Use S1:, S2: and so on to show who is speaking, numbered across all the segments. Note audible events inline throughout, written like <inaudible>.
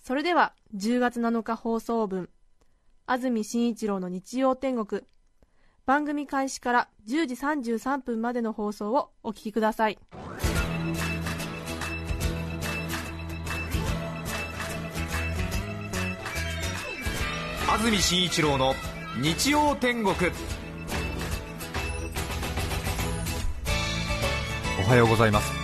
S1: それでは10月7日放送分安住紳一郎の日曜天国。番組開始から10時33分までの放送をお聞きください。
S2: 安住紳一郎の日曜天国。おはようございます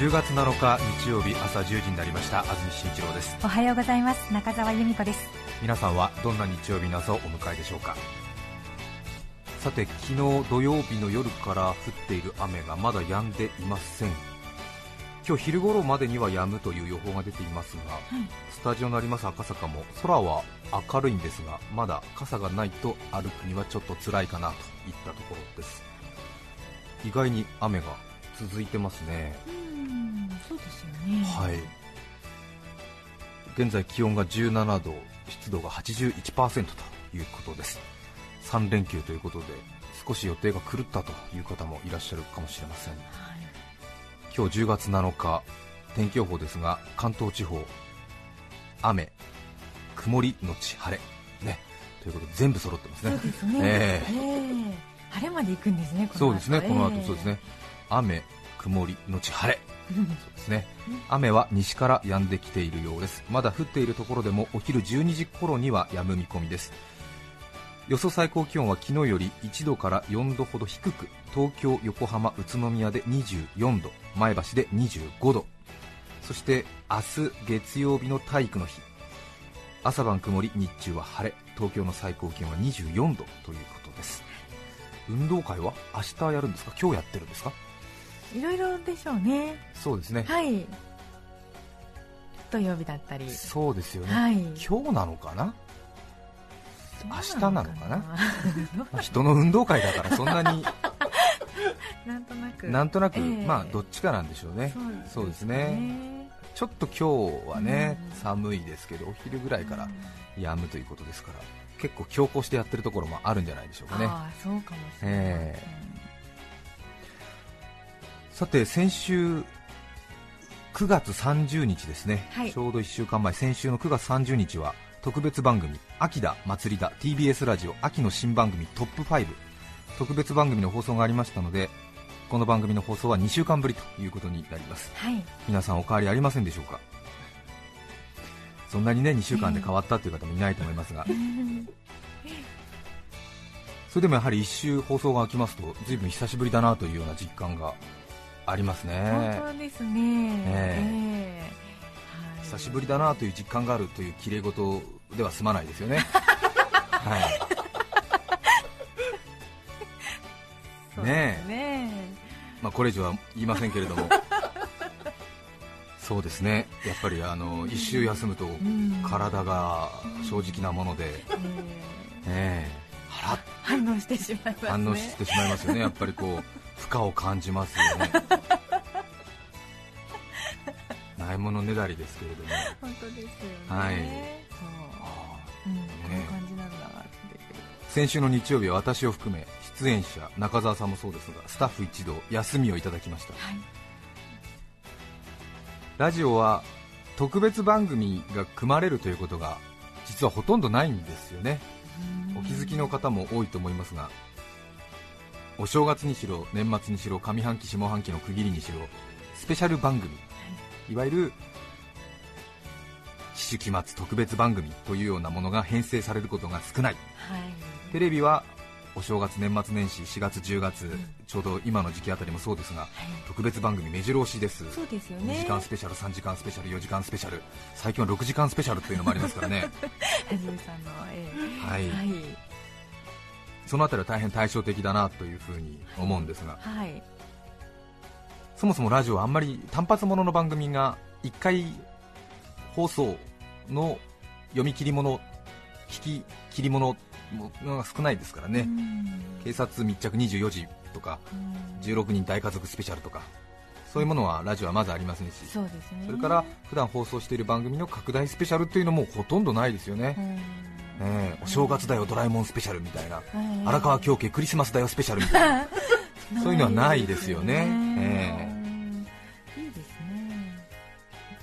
S2: 10月7日日曜日朝10時になりました。安住紳一郎です。
S3: おはようございます。中澤由美子です。
S2: 皆さんはどんな日曜日の朝をお迎えでしょうか。さて昨日土曜日の夜から降っている雨がまだ止んでいません。今日昼頃までには止むという予報が出ていますが、スタジオのあります赤坂も空は明るいんですがまだ傘がないと歩くにはちょっと辛いかなといったところです。意外に雨が続いてますね。
S3: うんそうですよね。
S2: はい。現在気温が17度湿度が81%ということです。3連休ということで少し予定が狂ったという方もいらっしゃるかもしれません。今日10月7日天気予報ですが関東地方雨曇りのち晴れねということで全部揃ってますね。
S3: そうですね、
S2: ええ。
S3: ええ。晴れまで行くんですね
S2: そうですねこの後
S3: ええ。
S2: そうですね。雨曇りのち晴れそうですね。雨は西から止んできているようです。まだ降っているところでもお昼12時頃には止む見込みです。予想最高気温は昨日より1度から4度ほど低く東京、横浜、宇都宮で24度前橋で25度。そして明日月曜日の体育の日。朝晩曇り日中は晴れ東京の最高気温は24度ということです。運動会は明日やるんですか？今日やってるんですか？
S3: いろいろでしょうね。
S2: そうですね。
S3: はい。土曜日だったり。
S2: そうですよね、
S3: はい。
S2: 今日なのかな？明日なのかな？<laughs> 人の運動会だからそんなに。<laughs>
S3: なんとなく。
S2: なんとなく、
S3: ええ。
S2: まあどっちかなんでしょうね。そうですね。ちょっと今日はね、
S3: うん。
S2: 寒いですけどお昼ぐらいから止むということですから結構強行してやってるところもあるんじゃないでしょうかね。
S3: ああそうかもしれない、
S2: えさて先週9月30日ですね、
S3: はい。
S2: ちょうど1週間前。先週の9月30日は特別番組「秋だ祭りだ。TBS ラジオ秋の新番組トップ5」特別番組の放送がありましたのでこの番組の放送は2週間ぶりということになります。
S3: はい。
S2: 皆さんお変わりありませんでしょうか？そんなにね2週間で変わったという方もいないと思いますが、それでもやはり1週放送が空きますと随分久しぶりだなというような実感がありますね。
S3: 本当ですね。
S2: え。
S3: えはい。
S2: 久しぶりだなという実感があるという綺麗事では済まないですよね。<laughs> はい。
S3: そうですね。
S2: まあ、これ以上は言いませんけれども。そうですね。やっぱりあの1週休むと
S3: ん。
S2: 体が正直なもので、
S3: え
S2: え。え。はらっ。
S3: え反応してしまいますね。
S2: 反応してしまいますよね、やっぱりこう負荷を感じますよね。ないものねだりですけれども、
S3: 本当ですよね。
S2: はい。
S3: そう。うんこんな感じなんだって。
S2: 先週の日曜日は私を含め出演者中澤さんもそうですがスタッフ一同休みをいただきました。
S3: はい。
S2: ラジオは特別番組が組まれるということが実はほとんどないんですよね。お気づきの方も多いと思いますがお正月にしろ年末にしろ上半期下半期の区切りにしろスペシャル番組。いわゆる期期末特別番組というようなものが編成されることが少ない。
S3: はい。
S2: テレビはお正月年末年始4月10月、ちょうど今の時期あたりもそうですが特別番組目白押しです。
S3: そうですよ
S2: 2
S3: ね
S2: 時間スペシャル3時間スペシャル4時間スペシャル。最近は6時間スペシャルというのもありますからね。<laughs> そのあたりは大変対照的だなというふうに思うんですが。
S3: はい
S2: そもそもラジオはあんまり単発ものの番組が1回放送の読み切り物聞き切り物が少ないですからね、警察密着24時とか16人大家族スペシャルとかそういうものはラジオはまずありませんし
S3: そね。
S2: それから普段放送している番組の拡大スペシャルというのもほとんどないですよね、
S3: うん。
S2: ねえお正月だよドラえもんスペシャルみたいな、
S3: うん。
S2: 荒川京家クリスマスだよスペシャルみたいな <laughs> そういうのはないですよね。
S3: うんいいですね。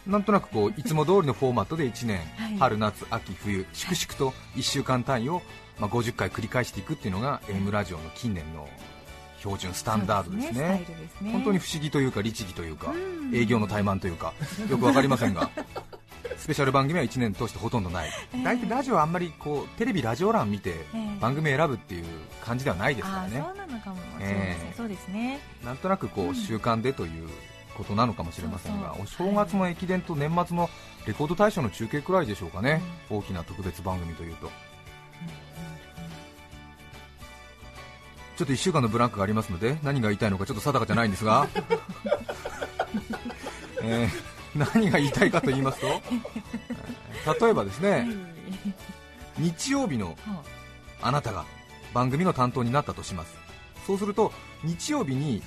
S2: なんとなくこういつも通りのフォーマットで1年、
S3: はい。
S2: 春夏秋冬粛々と1週間単位を、まあ、50回繰り返していくっていうのが AM ラジオの近年の標準スタンダードですね。
S3: そうスタイルですね。
S2: 本当に不思議というか律儀というか、
S3: うん。
S2: 営業の怠慢というかよくわかりませんが <laughs> スペシャル番組は1年通してほとんどない、
S3: ええ
S2: 大体ラジオはあんまりこうテレビラジオ欄見て
S3: ええ
S2: 番組選ぶっていう感じではないですからね、
S3: あそうなのかも、
S2: ええ
S3: そうですね。
S2: なんとなくこ
S3: う
S2: うん。習慣でということなのかもしれませんが、お正月の駅伝と年末のレコード大賞の中継くらいでしょうかね、大きな特別番組というと。ちょっと1週間のブランクがありますので何が言いたいのかちょっと定かじゃないんですが、<laughs> えー何が言いたいかと言いますと、えー例えばですね、
S3: はい
S2: 日曜日の
S3: は
S2: あなたが番組の担当になったとします。そうすると日曜日に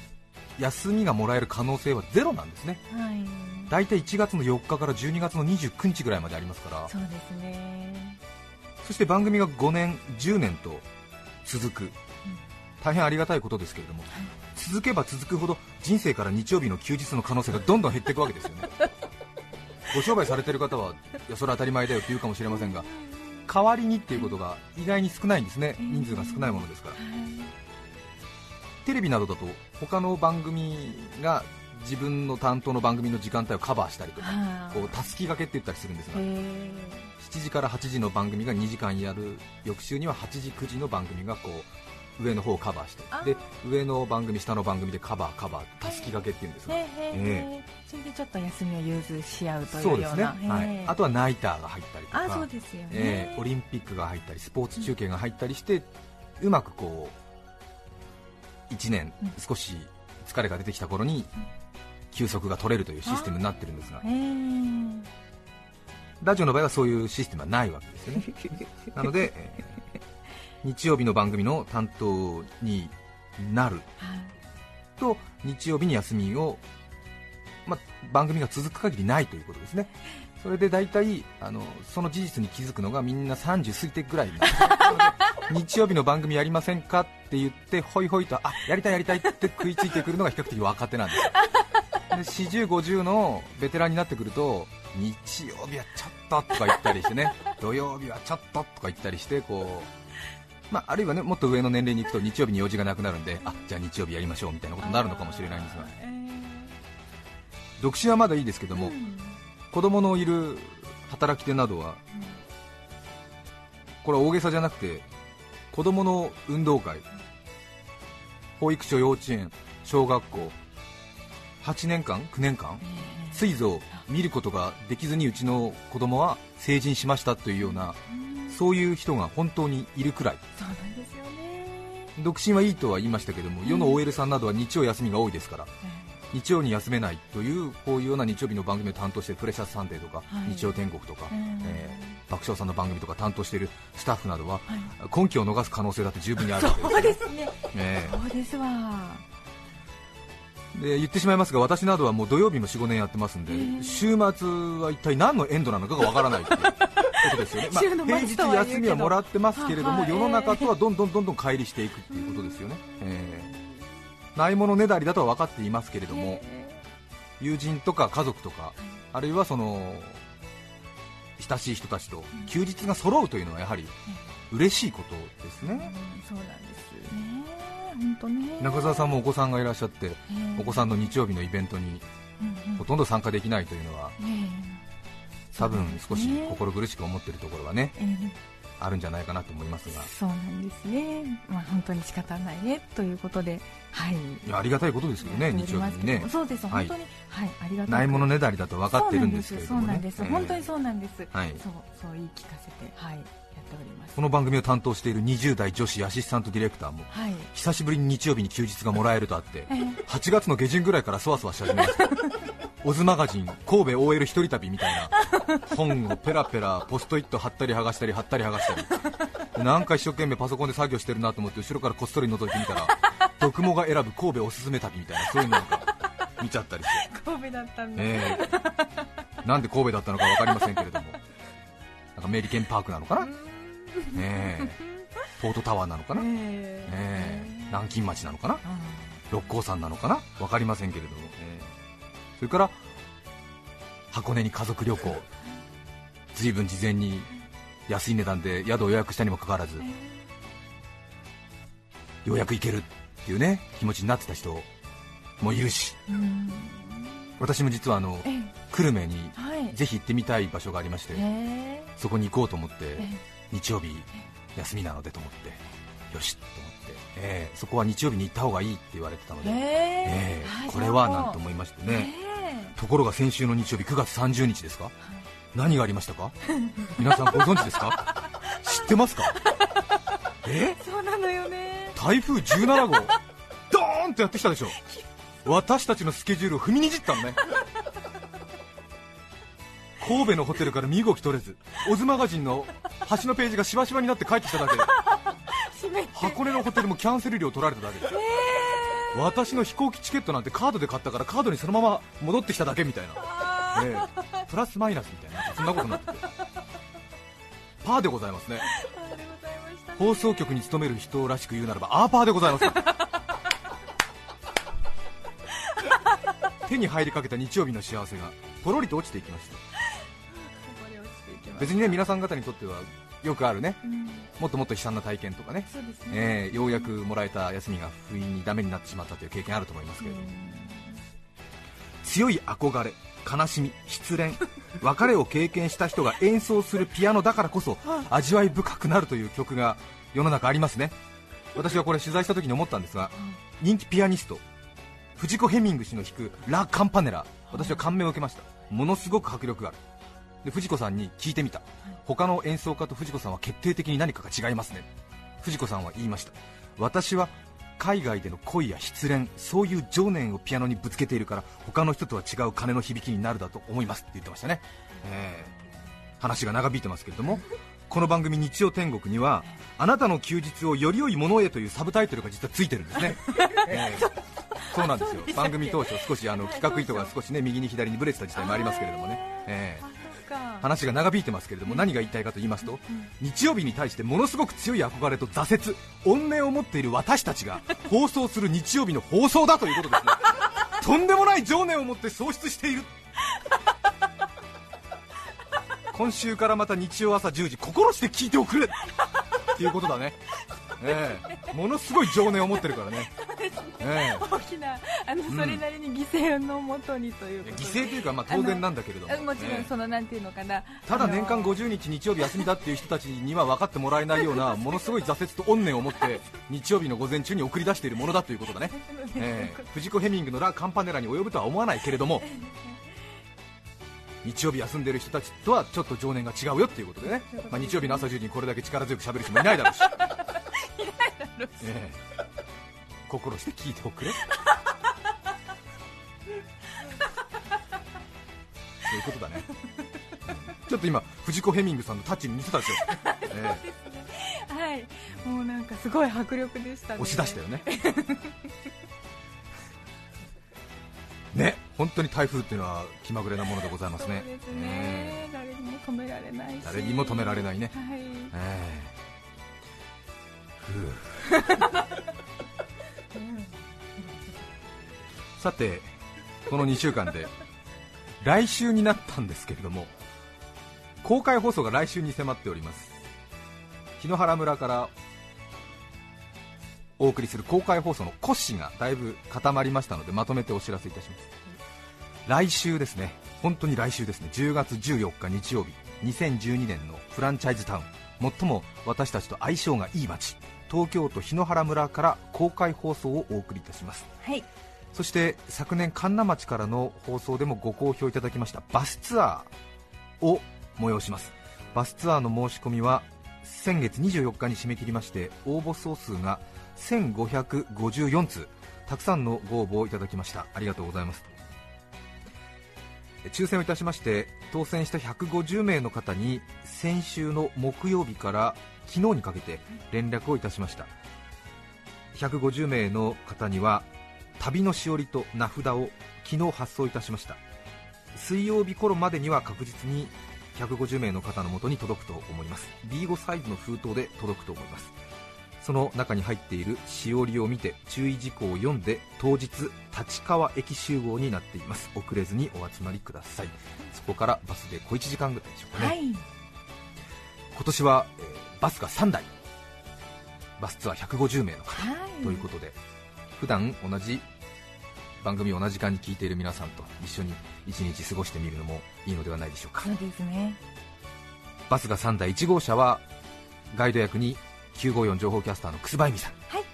S2: 休みがもらえる可能性はゼロなんですね。
S3: い。
S2: 大体1月の4日から12月の29日ぐらいまでありますから。
S3: そうですね。
S2: そして番組が5年10年と続く。大変ありがたいことですけれども続けば続くほど人生から日曜日の休日の可能性がどんどん減っていくわけですよね。<laughs> ご商売されてる方はいやそれは当たり前だよって言うかもしれませんが代わりにっていうことが意外に少ないんですね。人数が少ないものですから。テレビなどだと他の番組が自分の担当の番組の時間帯をカバーしたりとか
S3: は
S2: こうたすき掛けって言ったりするんですが
S3: へえ
S2: 7時から8時の番組が2時間やる翌週には8時9時の番組がこう上の方をカバーして。で上の番組下の番組でカバーカバーたすき掛けっていうんですが
S3: へえへえそれでちょっと休みを融通し合うというような。
S2: そうですね、はい。あとはナイターが入ったりとか。
S3: あそうですよね、
S2: えーオリンピックが入ったりスポーツ中継が入ったりして、うまくこう1年
S3: うん。
S2: 少し疲れが出てきた頃に休息が取れるというシステムになってるんですが。ラジオの場合はそういうシステムはないわけですよね。<laughs> なので、えー日曜日の番組の担当になる
S3: はい。
S2: と日曜日に休みを、まあ、番組が続く限りないということですね。それで大体あのその事実に気づくのがみんな30過ぎてぐらい <laughs> 日曜日の番組やりませんかって言ってホイホイとあやりたいやりたいって食いついてくるのが比較的若手なんです。で40、50のベテランになってくると日曜日はちょっととか言ったりしてね土曜日はちょっととか言ったりしてこうまあ、あるいはねもっと上の年齢に行くと日曜日に用事がなくなるんであじゃあ日曜日やりましょうみたいなことになるのかもしれないんですが
S3: えー
S2: 独身はまだいいですけども、
S3: うん
S2: 子供のいる働き手などはこれは大げさじゃなくて子供の運動会保育所幼稚園小学校8年間9年間
S3: え
S2: ついぞ見ることができずにうちの子供は成人しましたというような
S3: ー
S2: そういう人が本当にいるくらい。
S3: そうなんですよね。
S2: 独身はいいとは言いましたけども世の OL さんなどは日曜休みが多いですから日曜に休めないというこういうような日曜日の番組を担当してプレシャスサンデーとか、
S3: はい。
S2: 日曜天国とか、
S3: うん。
S2: えー爆笑さんの番組とか担当しているスタッフなどは
S3: はい。
S2: 根拠を逃す可能性だって十分にあるわけ
S3: そうですね。
S2: え
S3: そうですわ。
S2: えで言ってしまいますが私などはもう土曜日も45年やってますんで、
S3: え
S2: 週末は一体何のエンドなのかがわからないことですよね、<laughs>
S3: 週の末
S2: 平日休みはもらってますけれども、
S3: はい
S2: 世の中とはどんどんどんどん乖離していくっていうことですよね、ええないものねだりだとは分かっていますけれども、友人とか家族とか、あるいはその親しい人たちと休日が揃うというのはやはり嬉しいことです
S3: うん
S2: ね、
S3: そうなんですね。本当ね。
S2: 中澤さんもお子さんがいらっしゃって、お子さんの日曜日のイベントに
S3: ん
S2: ほとんど参加できないというのは、多分少し心苦しく思っているところはね、
S3: ええ
S2: あるんじゃないかなと思いますが、
S3: そうなんですね。まあ本当に仕方ないねということで。はい。
S2: いやありがたいことですけどね、日曜日にね。
S3: そうです。
S2: はい。
S3: 本当にはいありがたい
S2: ないものねだりだと分かってるんですけれどもね。
S3: そうなんです。そうなんです本当にそうなんです。
S2: はい。
S3: そうそう言い聞かせてはいやっております。
S2: この番組を担当している20代女子アシスタントディレクターも
S3: はい。
S2: 久しぶりに日曜日に休日がもらえるとあって
S3: ええ。
S2: 8月の下旬ぐらいからそわそわし始めましたオズマガジン神戸 OL 一人旅みたいな。本をペラペラポストイット貼ったり剥がしたり貼ったり剥がしたり。なんか一生懸命パソコンで作業してるなと思って後ろからこっそり覗いてみたら読モが選ぶ神戸おすすめ旅みたいなそういうのなんか見ちゃったりして、
S3: 神戸だったんだ、
S2: ええ。なんで神戸だったのか分かりませんけれども。なんかメリケンパークなのかな、ねえ。ポートタワーなのかな、ねえ。南京町なのかな？六甲山なのかな？分かりませんけれども、え。ーそれから箱根に家族旅行。ずいぶん事前に安い値段で宿を予約したにもかかわらずようやく行けるっていうね気持ちになってた人もいるし
S3: うん。
S2: 私も実はあの
S3: え
S2: 久留米に
S3: はい。
S2: ぜひ行ってみたい場所がありまして
S3: え。
S2: そこに行こうと思って
S3: え
S2: 日曜日休みなのでと思ってよしと思って、えーそこは日曜日に行った方がいいって言われてたので、
S3: え。
S2: えーこれはなんて思いましてね、ところが先週の日曜日9月30日ですか？何がありましたか？皆さんご存知ですか？<laughs> 知ってますか？え？
S3: そうなのよね。
S2: 台風17号。ドーンとやってきたでしょ。私たちのスケジュールを踏みにじったのね。神戸のホテルから身動き取れずオズマガジンの端のページがしわしわになって帰ってきただけ。で箱根のホテルもキャンセル料取られただけで、私の飛行機チケットなんてカードで買ったからカードにそのまま戻ってきただけみたいな、ええ。プラスマイナスみたいな。そんなことになって。てパーでございますね。放送局に勤める人らしく言うならばアーパーでございます <laughs> 手に入りかけた日曜日の幸せがポロリと落ちていきました。別にね皆さん方にとってはよくあるね。もっともっと悲惨な体験とかね、
S3: ね。
S2: えーようやくもらえた休みが不意にダメになってしまったという経験あると思いますけれども、強い憧れ悲しみ失恋 <laughs> 別れを経験した人が演奏するピアノだからこそ味わい深くなるという曲が世の中ありますね。私はこれ取材した時に思ったんですが人気ピアニスト藤子ヘミング氏の弾く「ラ・カンパネラ」私は感銘を受けました。ものすごく迫力があるで藤子さんに聞いてみた。他の演奏家と藤子さんは決定的に何かが違いますね。藤子さんは言いました。私は海外での恋や失恋そういう情念をピアノにぶつけているから他の人とは違う鐘の響きになるだと思います。って言ってましたね、えー話が長引いてますけれども <laughs> この番組日曜天国にはあなたの休日をより良いものへというサブタイトルが実はついてるんですね、<laughs> えーそうなんですよ。番組当初少しあの企画意図が少しね右に左にブレてた時代もありますけれどもね、えー話が長引いてますけれども何が言いたいかと言いますと日曜日に対してものすごく強い憧れと挫折怨念を持っている私たちが <laughs> 放送する日曜日の放送だということですね。とんでもない情念を持って喪失している。今週からまた日曜朝10時心して聞いておくれっていうことだね。ええ。ものすごい情念を持ってるからね。え。
S3: 大きなあの
S2: ん
S3: それなりに犠牲のもとにという
S2: 犠牲というかまあ当然なんだけれども。
S3: あもちろ
S2: ええ。
S3: んそのなんていうのかな。
S2: ただ年間
S3: あの
S2: 50日日曜日休みだっていう人たちには分かってもらえないような <laughs> ものすごい挫折と怨念を持って日曜日の午前中に送り出しているものだということだ <laughs> ね、ええ。藤子ヘミングのラ・カンパネラに及ぶとは思わないけれども日曜日休んでる人たちとはちょっと情念が違うよっていうことでね、まあ、日曜日の朝10時にこれだけ力強く喋る人も <laughs> いないだろうし。ええ。心して聞いておくれ。そういうことだね。ちょっと今藤子ヘミングさんのタッチに似せたでしょ、<laughs> え
S3: はい。もうなんかすごい迫力でしたね。
S2: え押し出したよね本当に台風っていうのは気まぐれなものでございますね。
S3: そうです
S2: え
S3: ね。誰にも止められないし。
S2: 誰にも止められないね。
S3: はい。
S2: ええ。ふう。さてこの2週間で来週になったんですけれども公開放送が来週に迫っております。檜原村からお送りする公開放送の骨子がだいぶ固まりましたのでまとめてお知らせいたします来週ですね。本当に来週ですね。10月14日日曜日。2012年のフランチャイズタウン。最も私たちと相性がいい街。東京都檜原村から公開放送をお送りいたします。
S3: はい。
S2: そして昨年神流町からの放送でもご好評いただきましたバスツアーを催します。バスツアーの申し込みは先月24日に締め切りまして応募総数が1554通。たくさんのご応募をいただきました。ありがとうございます抽選をいたしまして当選した150名の方に先週の木曜日から昨日にかけて連絡をいたしました。150名の方には旅のしおりと名札を昨日発送いたしました。水曜日頃までには確実に150名の方のもとに届くと思います。B5 サイズの封筒で届くと思います。その中に入っているしおりを見て注意事項を読んで当日立川駅集合になっています。遅れずにお集まりください。そこからバスで小1時間ぐらいでしょうかね、
S3: はい。
S2: 今年は、えーバスが3台。バスツアー150名の方。
S3: はい。
S2: ということで、普段同じ番組を同じ時間に聞いている皆さんと一緒に一日過ごしてみるのもいいのではないでしょうか。
S3: そうですね。
S2: バスが3台。1号車はガイド役に954情報キャスターの楠葉恵美さん、
S3: はい。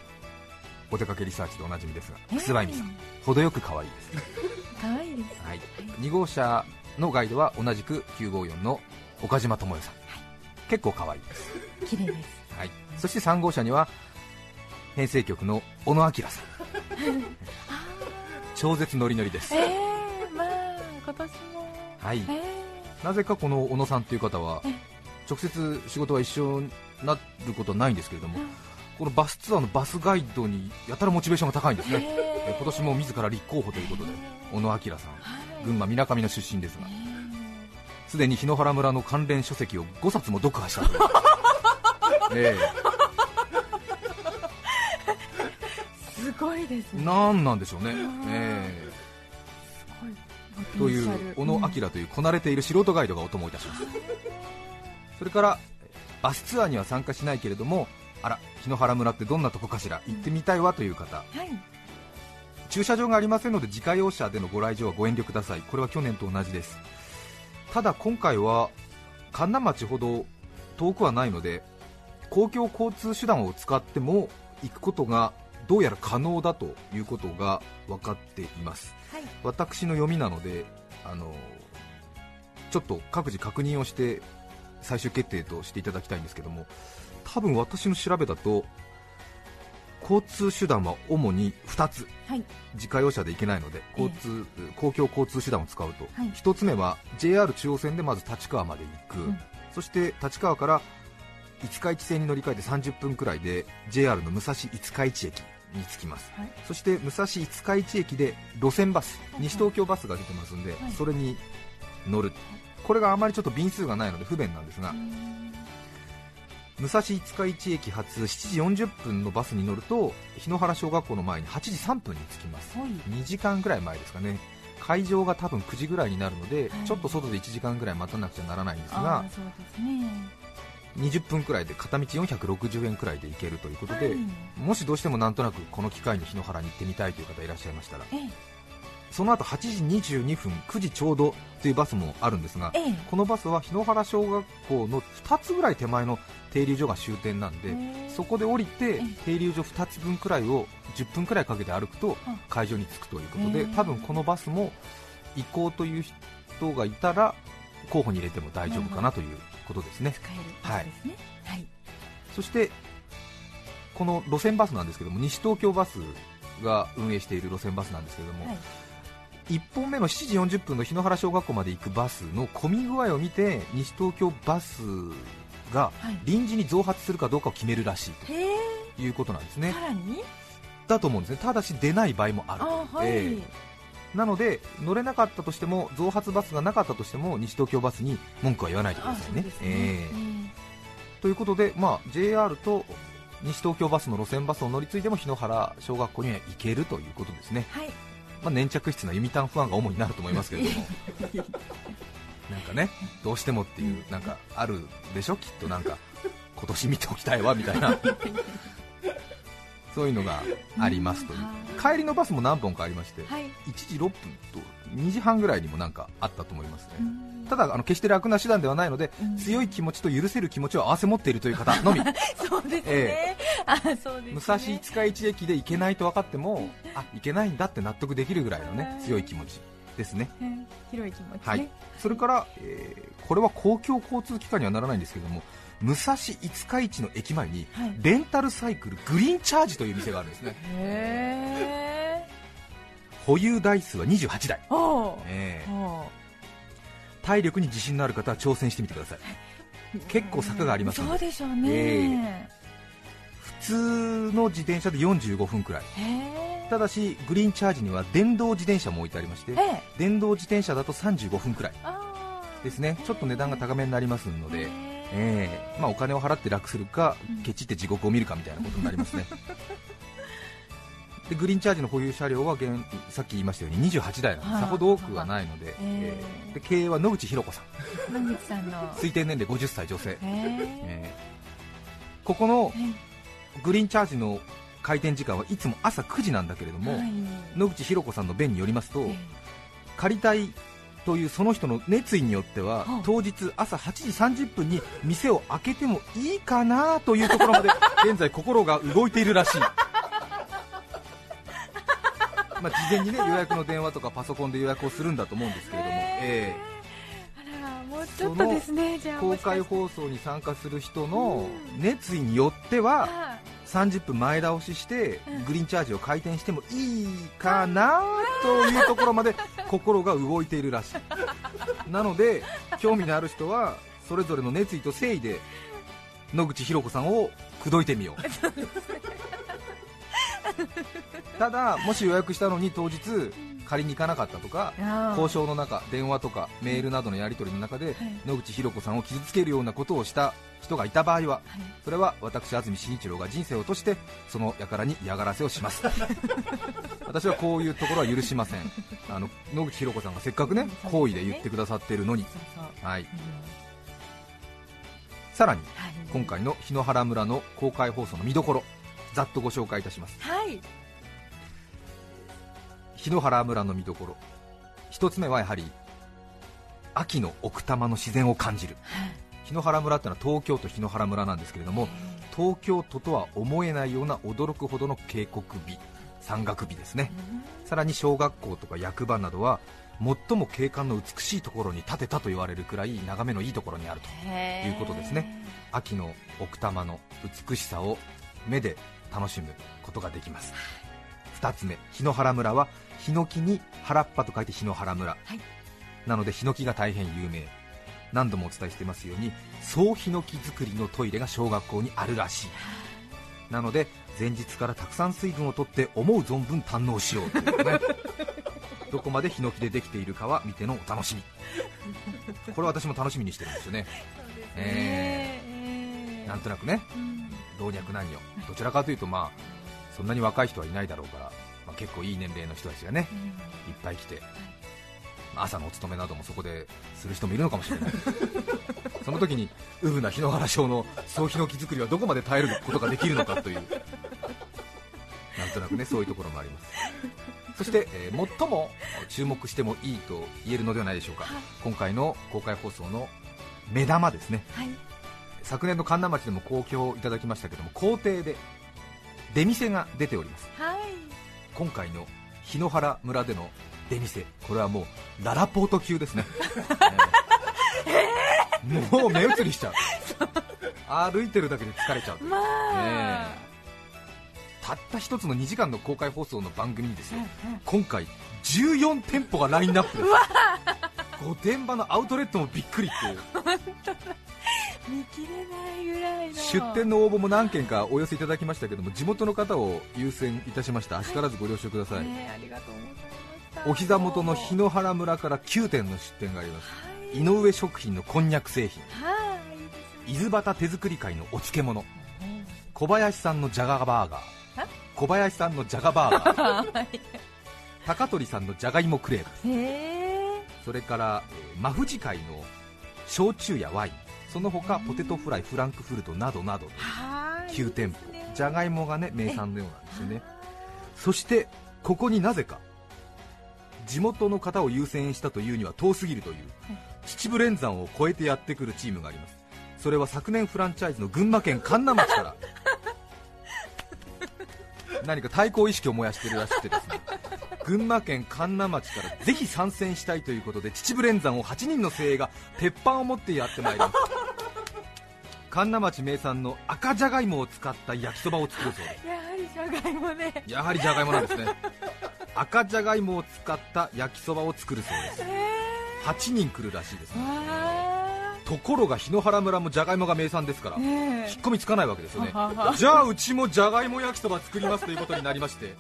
S2: お出かけリサーチでおなじみですが
S3: えー。
S2: 楠葉恵美さん、程よく可愛いです、<laughs>
S3: 可愛いです。
S2: はい、2号車のガイドは同じく954の岡島智代さん、結構可愛いです、
S3: 綺麗です。
S2: はい、そして3号車には編成局の小野明さん。<laughs> 超絶ノリノリです、
S3: えー、まあ今年も。
S2: はい、
S3: え
S2: なぜかこの小野さんという方は
S3: え
S2: 直接仕事は一緒になることはないんですけれども、
S3: うん。
S2: このバスツアーのバスガイドにやたらモチベーションが高いんです
S3: ー、
S2: ね、
S3: え
S2: え今年も自ら立候補ということで小野明さん
S3: はい。
S2: 群馬みなかみの出身ですが
S3: え
S2: すでに檜原村の関連書籍を5冊も読破したという。<laughs> え
S3: ーすごいです
S2: え
S3: ね。
S2: なんなんでしょうね、
S3: ん
S2: ええ。という小野明というこなれている素人ガイドがお供いたしますそれからバスツアーには参加しないけれどもあら檜原村ってどんなとこかしら？行ってみたいわという方。
S3: はい。
S2: 駐車場がありませんので自家用車でのご来場はご遠慮ください。これは去年と同じです。ただ今回は神流町ほど遠くはないので公共交通手段を使っても行くことがどうやら可能だということが分かっています。
S3: はい。
S2: 私の読みなのであのちょっと各自確認をして最終決定としていただきたいんですけども多分私の調べだと交通手段は主に2つ。
S3: はい。
S2: 自家用車で行けないので交通、公共交通手段を使うと、
S3: はい。
S2: 1つ目は JR 中央線でまず立川まで行く、
S3: うん。
S2: そして立川から五日市線に乗り換えて30分くらいで JR の武蔵五日市駅に着きます、
S3: はい。
S2: そして武蔵五日市駅で路線バス、
S3: はい。
S2: 西東京バスが出てますんで、
S3: はい。
S2: それに乗る、これがあまりちょっと便数がないので不便なんですが、武蔵五日市駅発7時40分のバスに乗ると日野原小学校の前に8時3分に着きます。
S3: はい。
S2: 2時間ぐらい前ですかね。会場が多分9時ぐらいになるので、
S3: はい。
S2: ちょっと外で1時間ぐらい待たなくちゃならないんです
S3: あ
S2: が
S3: ーそうですね。
S2: 20分くらいで片道460円くらいで行けるということで、
S3: はい。
S2: もしどうしてもなんとなくこの機会に日野原に行ってみたいという方いらっしゃいましたら
S3: ええ
S2: その後8時22分9時ちょうどというバスもあるんですが
S3: ええ。
S2: このバスは日野原小学校の2つぐらい手前の停留所が終点なんで、そこで降りて
S3: え
S2: 停留所2つ分くらいを10分くらいかけて歩くと
S3: うん。
S2: 会場に着くということで多分このバスも行こうという人がいたら候補に入れても大丈夫かなということですね。
S3: はい。
S2: そしてこの路線バスなんですけども西東京バスが運営している路線バスなんですけれども、
S3: はい
S2: 1本目の7時40分の日野原小学校まで行くバスの混み具合を見て西東京バスが
S3: はい。
S2: 臨時に増発するかどうかを決めるらしいということなんですね。
S3: さらに？
S2: だと思うんですね。ただし出ない場合もある
S3: あはい、
S2: えなので乗れなかったとしても増発バスがなかったとしても西東京バスに文句は言わないでくださいね。ええ。ということで、まあ、JR と西東京バスの路線バスを乗り継いでも日野原小学校には行けるということですね、
S3: はい
S2: まあ、粘着質な読谷不安が主になると思いますけれども。なんかねどうしてもっていうなんかあるでしょ？きっとなんか今年見ておきたいわみたいな。<laughs> そういうのがありますという。帰りのバスも何本かありまして
S3: はい。
S2: 1時6分と2時半ぐらいにもなんかあったと思いますね、
S3: うん。
S2: ただあの決して楽な手段ではないので、
S3: うん。
S2: 強い気持ちと許せる気持ちを合わせ持っているという方のみ。<laughs>
S3: そうですね、
S2: え
S3: あそうですね。
S2: 武蔵五日市駅で行けないと分かってもあ行けないんだって納得できるぐらいのね強い気持ちですね。
S3: うん。広い気持ちね、
S2: はい。それから、えーこれは公共交通機関にはならないんですけども武蔵五日市の駅前に
S3: はい。
S2: レンタルサイクルグリーンチャージという店があるんですね保有台数は28台、えー
S3: お
S2: 体力に自信のある方は挑戦してみてください。結構坂がありますので。
S3: そうでしょうね、
S2: 普通の自転車で45分くらい。ただしグリーンチャージには電動自転車も置いてありまして
S3: ええ。
S2: 電動自転車だと35分くらい。ですね。ちょっと値段が高めになりますので、
S3: へ
S2: ええ。まあ、お金を払って楽するか
S3: うん。
S2: ケチって地獄を見るかみたいなことになりますねでグリーンチャージの保有車両は現さっき言いましたように28台なので
S3: はい。
S2: さほど多くはないので,、
S3: ええ
S2: で経営は野口博子さん。
S3: 野口さんの。
S2: 推定年齢50歳女性、
S3: へえ
S2: ええここのグリーンチャージの開店時間はいつも朝9時なんだけれども、
S3: はい。
S2: 野口博子さんの弁によりますと、
S3: ええ
S2: 借りたいというその人の熱意によっては、
S3: はあ。
S2: 当日朝8時30分に店を開けてもいいかなというところまで <laughs> 現在心が動いているらしいまあ事前にね予約の電話とかパソコンで予約をするんだと思うんですけれども、え
S3: あらもうちょっとですね。
S2: 公開放送に参加する人の熱意によっては
S3: してあ
S2: 30分前倒しして
S3: うん。
S2: グリーンチャージを開店してもいいかなというところまで <laughs> 心が動いているらしい。なので興味のある人はそれぞれの熱意と誠意で野口博子さんを口説いてみよう <laughs> <laughs> ただもし予約したのに当日借りに行かなかったとか交渉の中電話とかメールなどのやり取りの中で
S3: はい。
S2: 野口博子さんを傷つけるようなことをした人がいた場合は
S3: はい。
S2: それは私安住紳一郎が人生を落としてその輩に嫌がらせをします。<laughs> 私はこういうところは許しません。あの野口博子さんがせっかくね好意で言ってくださっているのに。はい。
S3: うん
S2: さらに
S3: はい。
S2: 今回の檜原村の公開放送の見どころざっとご紹介いたします。
S3: はい。
S2: 檜原村の見どころ。一つ目はやはり秋の奥多摩の自然を感じる。檜原村ってのは東京都檜原村なんですけれども東京都とは思えないような驚くほどの渓谷美山岳美ですね。さらに小学校とか役場などは最も景観の美しいところに建てたと言われるくらい眺めのいいところにあるということですね。秋の奥多摩の美しさを目で楽しむことができます。2つ目檜原村はヒノキに原っぱと書いて檜原村、
S3: はい。
S2: なのでヒノキが大変有名。何度もお伝えしてますように総ヒノキ作りのトイレが小学校にあるらしい。なので前日からたくさん水分を取って思う存分堪能しようというね <laughs> どこまでヒノキでできているかは見てのお楽しみ。これ私も楽しみにしてるんですよね。
S3: ね。
S2: え
S3: えー
S2: なんとなくね。
S3: うん。
S2: 老若男女。どちらかというとまあそんなに若い人はいないだろうから、まあ、結構いい年齢の人たちがね
S3: うん。
S2: いっぱい来て、まあ朝のお勤めなどもそこでする人もいるのかもしれない。<laughs> その時にウブな日野原町の総ヒノキ作りはどこまで耐えることができるのかという。なんとなくねそういうところもあります。そして、えー最も注目してもいいと言えるのではないでしょうか。今回の公開放送の目玉ですね。
S3: はい
S2: 昨年の神奈町でも好評いただきましたけども校庭で出店が出ております。
S3: はい。
S2: 今回の檜原村での出店これはもうララポート級ですね、<laughs> えー？もう目移りしちゃう。歩いてるだけで疲れちゃう、
S3: まあ、
S2: たった一つの2時間の公開放送の番組にですよ
S3: うんうん。
S2: 今回14店舗がラインナップです。御殿場のアウトレットもびっくりっていう
S3: 見切れないぐらいの。
S2: 出店の応募も何件かお寄せいただきましたけども地元の方を優先いたしました。足からずご了承ください、
S3: ねありがとうございま
S2: お膝元の檜原村から9店の出店があります。井上食品のこんにゃく製品。
S3: はい
S2: 伊豆端手作り会のお漬物。小林さんのじゃがバーガー。
S3: え
S2: 小林さんのじゃがバーガー。<laughs>
S3: はい。
S2: 高取さんのじゃがいもクレープ。それから、えー、真富士会の焼酎やワインその他ポテトフライフランクフルトなどなど
S3: はい。
S2: 9店舗。じゃがいもがね名産のようなんですよね。そしてここになぜか地元の方を優先したというには遠すぎるという秩父連山を越えてやってくるチームがあります。それは昨年フランチャイズの群馬県神流町から <laughs> 何か対抗意識を燃やしてるらしくてですね。群馬県神流町からぜひ参戦したいということで秩父連山を8人の精鋭が鉄板を持ってやってまいります神流町名産の赤じゃがいもを使った焼きそばを作るそうです。
S3: やはりじゃがいもね。
S2: やはりじゃがいもなんですね。<laughs> 赤じゃがいもを使った焼きそばを作るそうです。
S3: へ
S2: 8人来るらしいですね。
S3: わ
S2: ところが檜原村もじゃがいもが名産ですから
S3: ーね
S2: 引っ込みつかないわけですよね。じゃあうちもじゃがいも焼きそば作りますということになりまして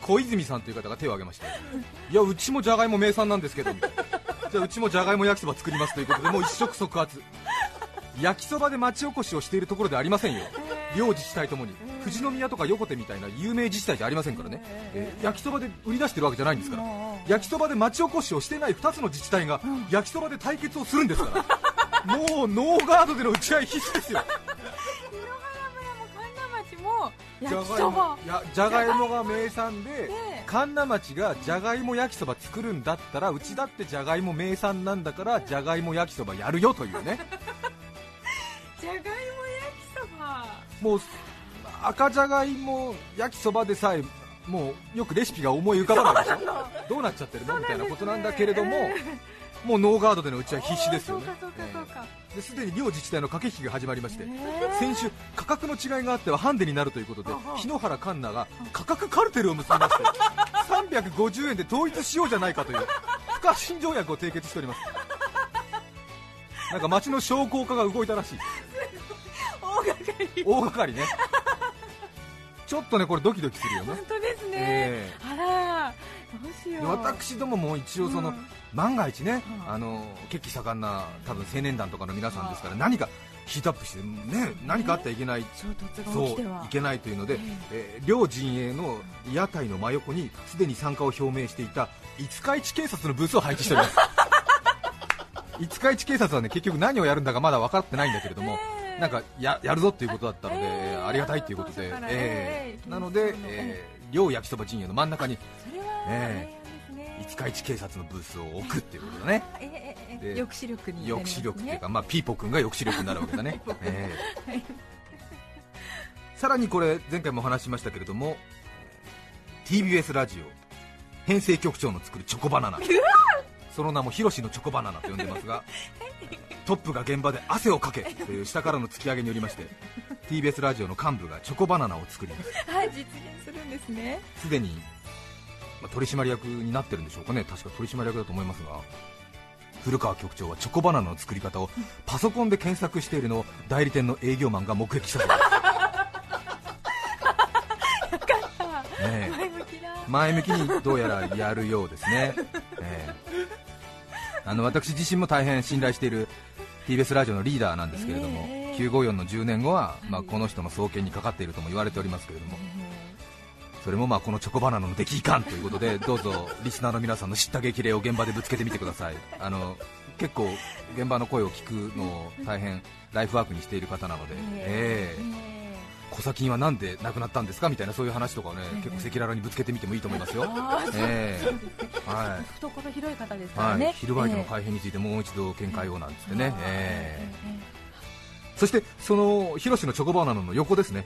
S2: 小泉さんという方が手を挙げましていやうちもじゃがいも名産なんですけどみたいなじゃあうちもじゃがいも焼きそば作りますということでもう一触即発焼きそばで町おこしをしているところではありませんよ。両自治体ともに富士宮とか横手みたいな有名自治体じゃありませんからね、えー焼きそばで売り出してるわけじゃないんですから。焼きそばで町おこしをしてない2つの自治体が焼きそばで対決をするんですから。もうノーガードでの打ち合い必死ですよ。<laughs> じゃがいもやじゃがいもが名産で
S3: ね
S2: 神田町がじゃがいも焼きそば作るんだったらうちだってじゃがいも名産なんだからじゃがいも焼きそばやるよというね
S3: じゃがいも焼きそば。
S2: もう赤じゃがいも焼きそばでさえもうよくレシピが思い浮かばないでしょ。どうなっちゃってるの？みたいなことなんだけれども、もうノーガードでの打ち合い必死ですよね。
S3: そうかそうかそうか、
S2: えーですでに両自治体の駆け引きが始まりまして、
S3: え。ー
S2: 先週価格の違いがあってはハンデになるということで
S3: はは
S2: 日野原環奈が価格カルテルを結びまして350円で統一しようじゃないかという不可侵条約を締結しております。なんか町の商工課が動いたらしい
S3: 大掛かり。
S2: 大掛かりね。<laughs> ちょっとねこれドキドキするよね。
S3: 本当ですね、
S2: え
S3: あらどうしよう。
S2: で私どもも一応その、
S3: うん。
S2: 万が一ね、
S3: うん。
S2: あの血気盛んな多分青年団とかの皆さんですから何かヒートアップしてね何かあってはいけない。そう
S3: い
S2: けないというので、
S3: え
S2: え。ー両陣営の屋台の真横にすでに参加を表明していた五日市警察のブースを配置しております。<laughs> 五日市警察はね結局何をやるんだかまだ分かってないんだけれども、なんかややるぞということだったので、
S3: えー
S2: ありがたいということで、えー
S3: えー
S2: なので、えー両焼きそば陣営の真ん中にえ
S3: 変ですね、
S2: 五日市警察のブースを置くっていうことだね。<laughs>
S3: えええ
S2: で
S3: え抑止力にね。
S2: 抑止力っていうか、まあ、ピーポくんが抑止力になるわけだね、<laughs> ええ
S3: はい
S2: さらにこれ前回もお話ししましたけれども TBS ラジオ編成局長の作るチョコバナナ <laughs> その名もヒロシのチョコバナナと呼んでますがトップが現場で汗をかけという下からの突き上げによりまして TBS ラジオの幹部がチョコバナナを作ります。
S3: はい実現するんですね。
S2: すでに、まあ取締役になってるんでしょうかね。確か取締役だと思いますが古川局長はチョコバナナの作り方をパソコンで検索しているのを代理店の営業マンが目撃したそうです、
S3: 前向きだ
S2: 前向きにどうやらやるようですね、ええあの私自身も大変信頼している TBS ラジオのリーダーなんですけれども、
S3: ええ
S2: 954の10年後は、まあ、この人の創建にかかっているとも言われておりますけれども、それもまあこのチョコバナナの出来いかんということで、<laughs> どうぞリスナーの皆さんの知った激励を現場でぶつけてみてください、あの結構、現場の声を聞くのを大変ライフワークにしている方なので、ええ小砂金はなんでなくなったんですかみたいなそういう話とかをね、
S3: ええ。
S2: 結構赤裸々にぶつけてみてもいいと思いますよ。<laughs> ええ
S3: そう。ですね
S2: は
S3: 懐広い。方です
S2: い。
S3: からね、
S2: はい、ヒルバイトの改変についてもう一度見解をなんつってね、
S3: え
S2: え。えそしてそのヒロシのチョコバナナの横ですね、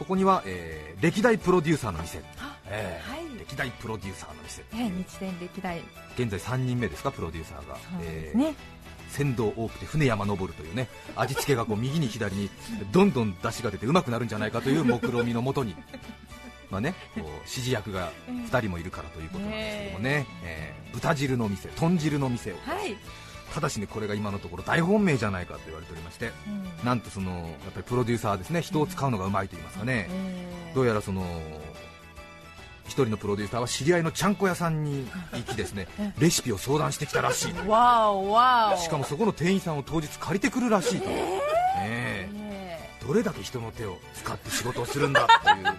S2: ここには、えー歴代プロデューサーの店、
S3: あ
S2: ええ。
S3: はい。
S2: 歴代プロデューサーの店、
S3: ね日電歴代。
S2: 現在3人目ですかプロデューサーが、
S3: そうで
S2: え
S3: すね、
S2: ー船頭多くて船山登るというね味付けがこう右に左にどんどん出汁が出てうまくなるんじゃないかという目論見のもとにまあねこう指示役が2人もいるからということなんですけどもね、えー豚汁の店豚汁の店を。
S3: はい、
S2: ただしねこれが今のところ大本命じゃないかと言われておりまして
S3: うん。
S2: なんとそのやっぱりプロデューサーですね。人を使うのがうまいと言いますかね、
S3: ええ。
S2: どうやらその一人のプロデューサーは知り合いのちゃんこ屋さんに行きですね。レシピを相談してきたらしいと。
S3: わおわお。
S2: しかもそこの店員さんを当日借りてくるらしいと、ええ。
S3: え。
S2: どれだけ人の手を使って仕事をするんだっていう。<laughs>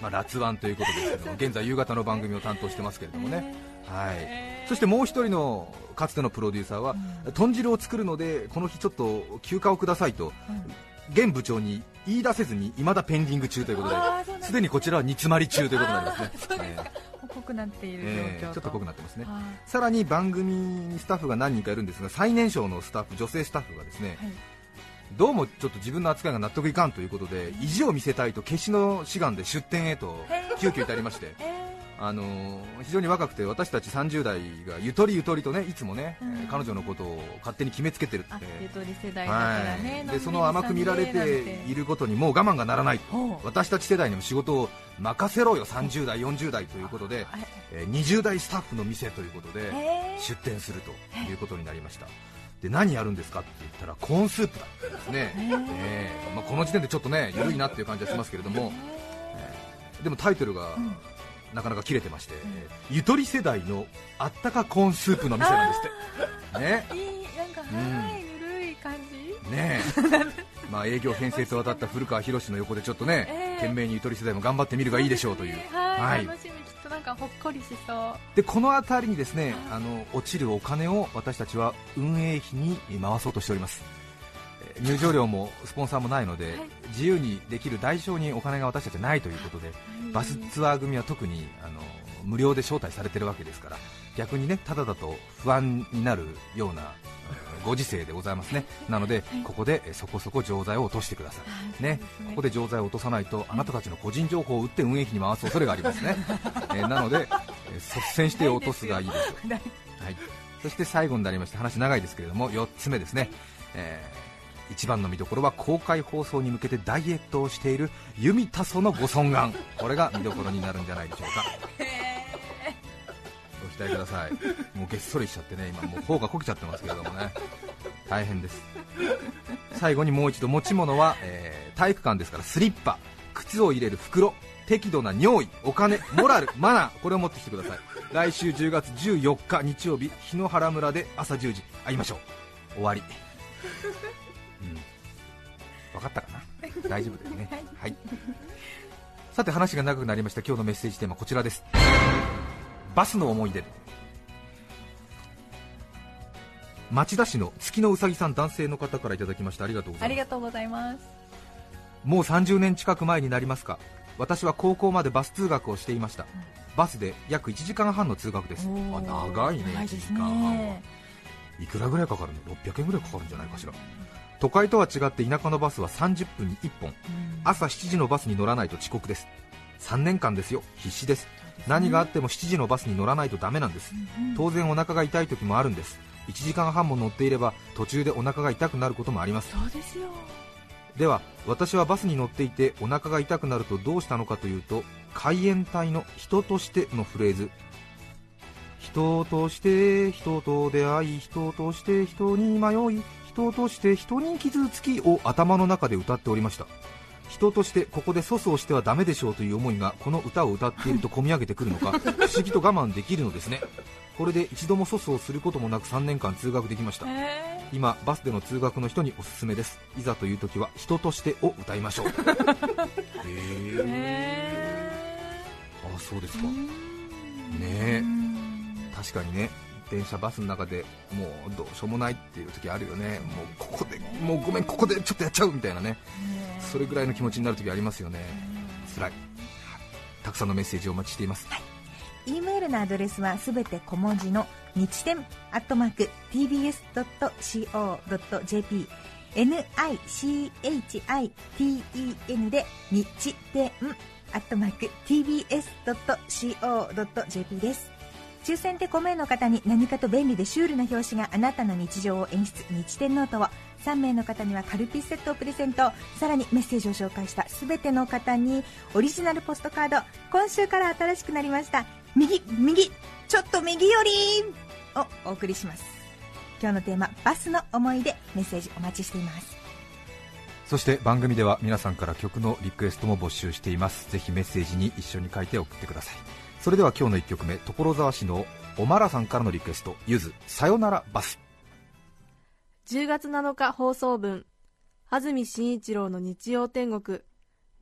S2: まあ辣腕ということですけども現在夕方の番組を担当してますけれどもね、はい、そしてもう一人のかつてのプロデューサーは、豚汁を作るのでこの日ちょっと休暇をくださいと、現部長に言い出せずに未だペンディング中ということで
S3: す
S2: すでにこちらは煮詰まり中ということになりますね。
S3: 濃くなっている状況と、
S2: ええちょっと濃くなってますね。
S3: は
S2: さらに番組にスタッフが何人かいるんですが最年少のスタッフ女性スタッフがですね、
S3: いはい。
S2: どうもちょっと自分の扱いが納得いかんということで意地を見せたいと決死の志願で出店へと急遽至りまして <laughs>
S3: え
S2: ああのー非常に若くて私たち30代がゆとりゆとりとねいつもね、
S3: うん。
S2: えー彼女のことを勝手に決めつけてるって。
S3: あゆとり世代だからね、
S2: はい、でその甘く見られていることにもう我慢がならない私たち世代にも仕事を任せろよ30代40代ということで、えー20代スタッフの店ということで
S3: え
S2: 出店するということになりました。で何やるんですか？って言ったらコーンスープだ。ったんですね、えー。まあ、この時点でちょっとね緩いなっていう感じはしますけれども、えー。でもタイトルがなかなか切れてまして、えーゆとり世代のあったかコーンスープの店なんですって。ね。
S3: いいなんか
S2: うん
S3: はいぬるい感じ。
S2: ねえ。<laughs> まあ営業編成と渡った古川博の横でちょっとね、
S3: ええ。
S2: 懸命にゆとり世代も頑張ってみるがいいでしょうという、
S3: はい、楽しみきっとなんかほっこりしそう。
S2: でこの辺りにですねあの落ちるお金を私たちは運営費に回そうとしております。えー入場料もスポンサーもないので、
S3: はい
S2: 自由にできる代償にお金が私たちはないということで、バスツアー組は特にあの無料で招待されてるわけですから逆にねただだと不安になるようなえーご時世でございますね。なのでここでえーそこそこ錠剤を落としてください。ね、ここで錠剤を落とさないとあなたたちの個人情報を売って運営費に回す恐れがありますね、えー <laughs> なので、えー率先して落とすがいいでしょう
S3: ない
S2: はい、そして最後になりまして話長いですけれども4つ目ですね、えー一番の見どころは公開放送に向けてダイエットをしているユミタソのご尊願これが見どころになるんじゃないでしょうか。ご期待ください。もうげっそりしちゃってね今もう頬がこけちゃってますけれどもね。大変です。最後にもう一度持ち物は、えー体育館ですからスリッパ。靴を入れる袋。適度な尿意。お金。モラル。マナー。これを持ってきてください。来週10月14日日曜日日野原村で朝10時。会いましょう。終わり。分かったかな？<laughs> 大丈夫だよね。はい。さて話が長くなりました。今日のメッセージテーマはこちらです。バスの思い出。町田市の月のうさぎさん男性の方からいただきました。ありがとうございます。
S3: ありがとうございます。
S2: もう30年近く前になりますか？私は高校までバス通学をしていました。バスで約1時間半の通学です。あ長いね1時
S3: 長いです
S2: 間半。は
S3: ね
S2: いくらぐらいかかるの？600円ぐらいかかるんじゃないかしら都会とは違って田舎のバスは30分に1本。朝7時のバスに乗らないと遅刻です。3年間ですよ。必死です。何があっても7時のバスに乗らないとダメなんです。当然お腹が痛い時もあるんです。1時間半も乗っていれば途中でお腹が痛くなることもあります。
S3: そうですよ。
S2: では私はバスに乗っていてお腹が痛くなるとどうしたのかというと海援隊の人としてのフレーズ。人として人と出会い人として人に迷い人として人に傷つきを頭の中で歌っておりました。人としてここで粗相してはダメでしょうという思いがこの歌を歌っていると込み上げてくるのか <laughs> 不思議と我慢できるのですね。これで一度も粗相することもなく3年間通学できました。
S3: へ
S2: 今バスでの通学の人におすすめです。いざという時は人としてを歌いましょう。<laughs> へ
S3: え
S2: えあそうですか。
S3: ね
S2: ねえ。確かにね電車バスの中でもうどうしようもないっていう時あるよね。もうここでもうごめんここでちょっとやっちゃうみたいなね。それぐらいの気持ちになる時ありますよね。辛い。たくさんのメッセージをお待ちしています。
S4: E メールのアドレスはすべて小文字の日天アットマーク tbs.co.jp nichiten で日天アットマーク tbs.co.jp です抽選で5名の方に何かと便利でシュールな表紙があなたの日常を演出日天ノートを。3名の方にはカルピスセットをプレゼント。さらにメッセージを紹介した全ての方にオリジナルポストカード。今週から新しくなりました。右右ちょっと右よりをお送りします。今日のテーマバスの思い出メッセージお待ちしています。
S2: そして番組では皆さんから曲のリクエストも募集しています。ぜひメッセージに一緒に書いて送ってください。それでは今日の1曲目所沢市のおまらさんからのリクエストゆずさよならバス。
S1: 10月7日放送分安住紳一郎の日曜天国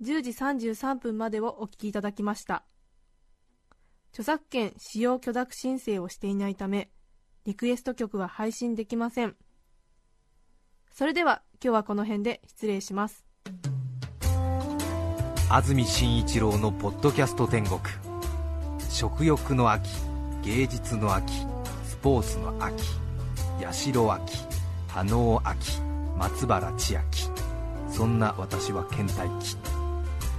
S1: 10時33分までをお聞きいただきました。著作権使用許諾申請をしていないためリクエスト曲は配信できません。それでは今日はこの辺で失礼します。
S2: 安住紳一郎のポッドキャスト天国食欲の秋芸術の秋スポーツの秋八代秋加納秋松原千秋。そんな私は倦怠期。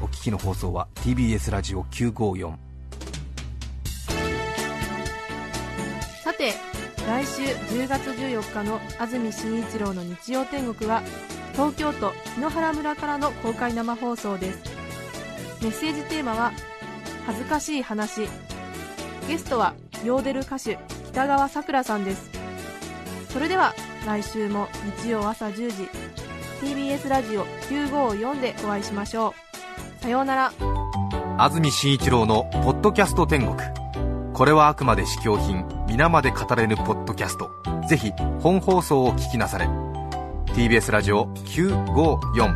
S2: お聞きの放送は TBS ラジオ954さて
S1: 来週10月14日の安住紳一郎の日曜天国は東京都檜原村からの公開生放送です。メッセージテーマは「恥ずかしい話」ゲストはヨーデル歌手北川さくらさんです。それでは来週も日曜朝10時 TBS ラジオ954でお会いしましょう。さようなら。
S2: 安住紳一郎の「ポッドキャスト天国」これはあくまで試供品皆まで語れぬポッドキャスト。ぜひ本放送を聞きなされ。TBS ラジオ954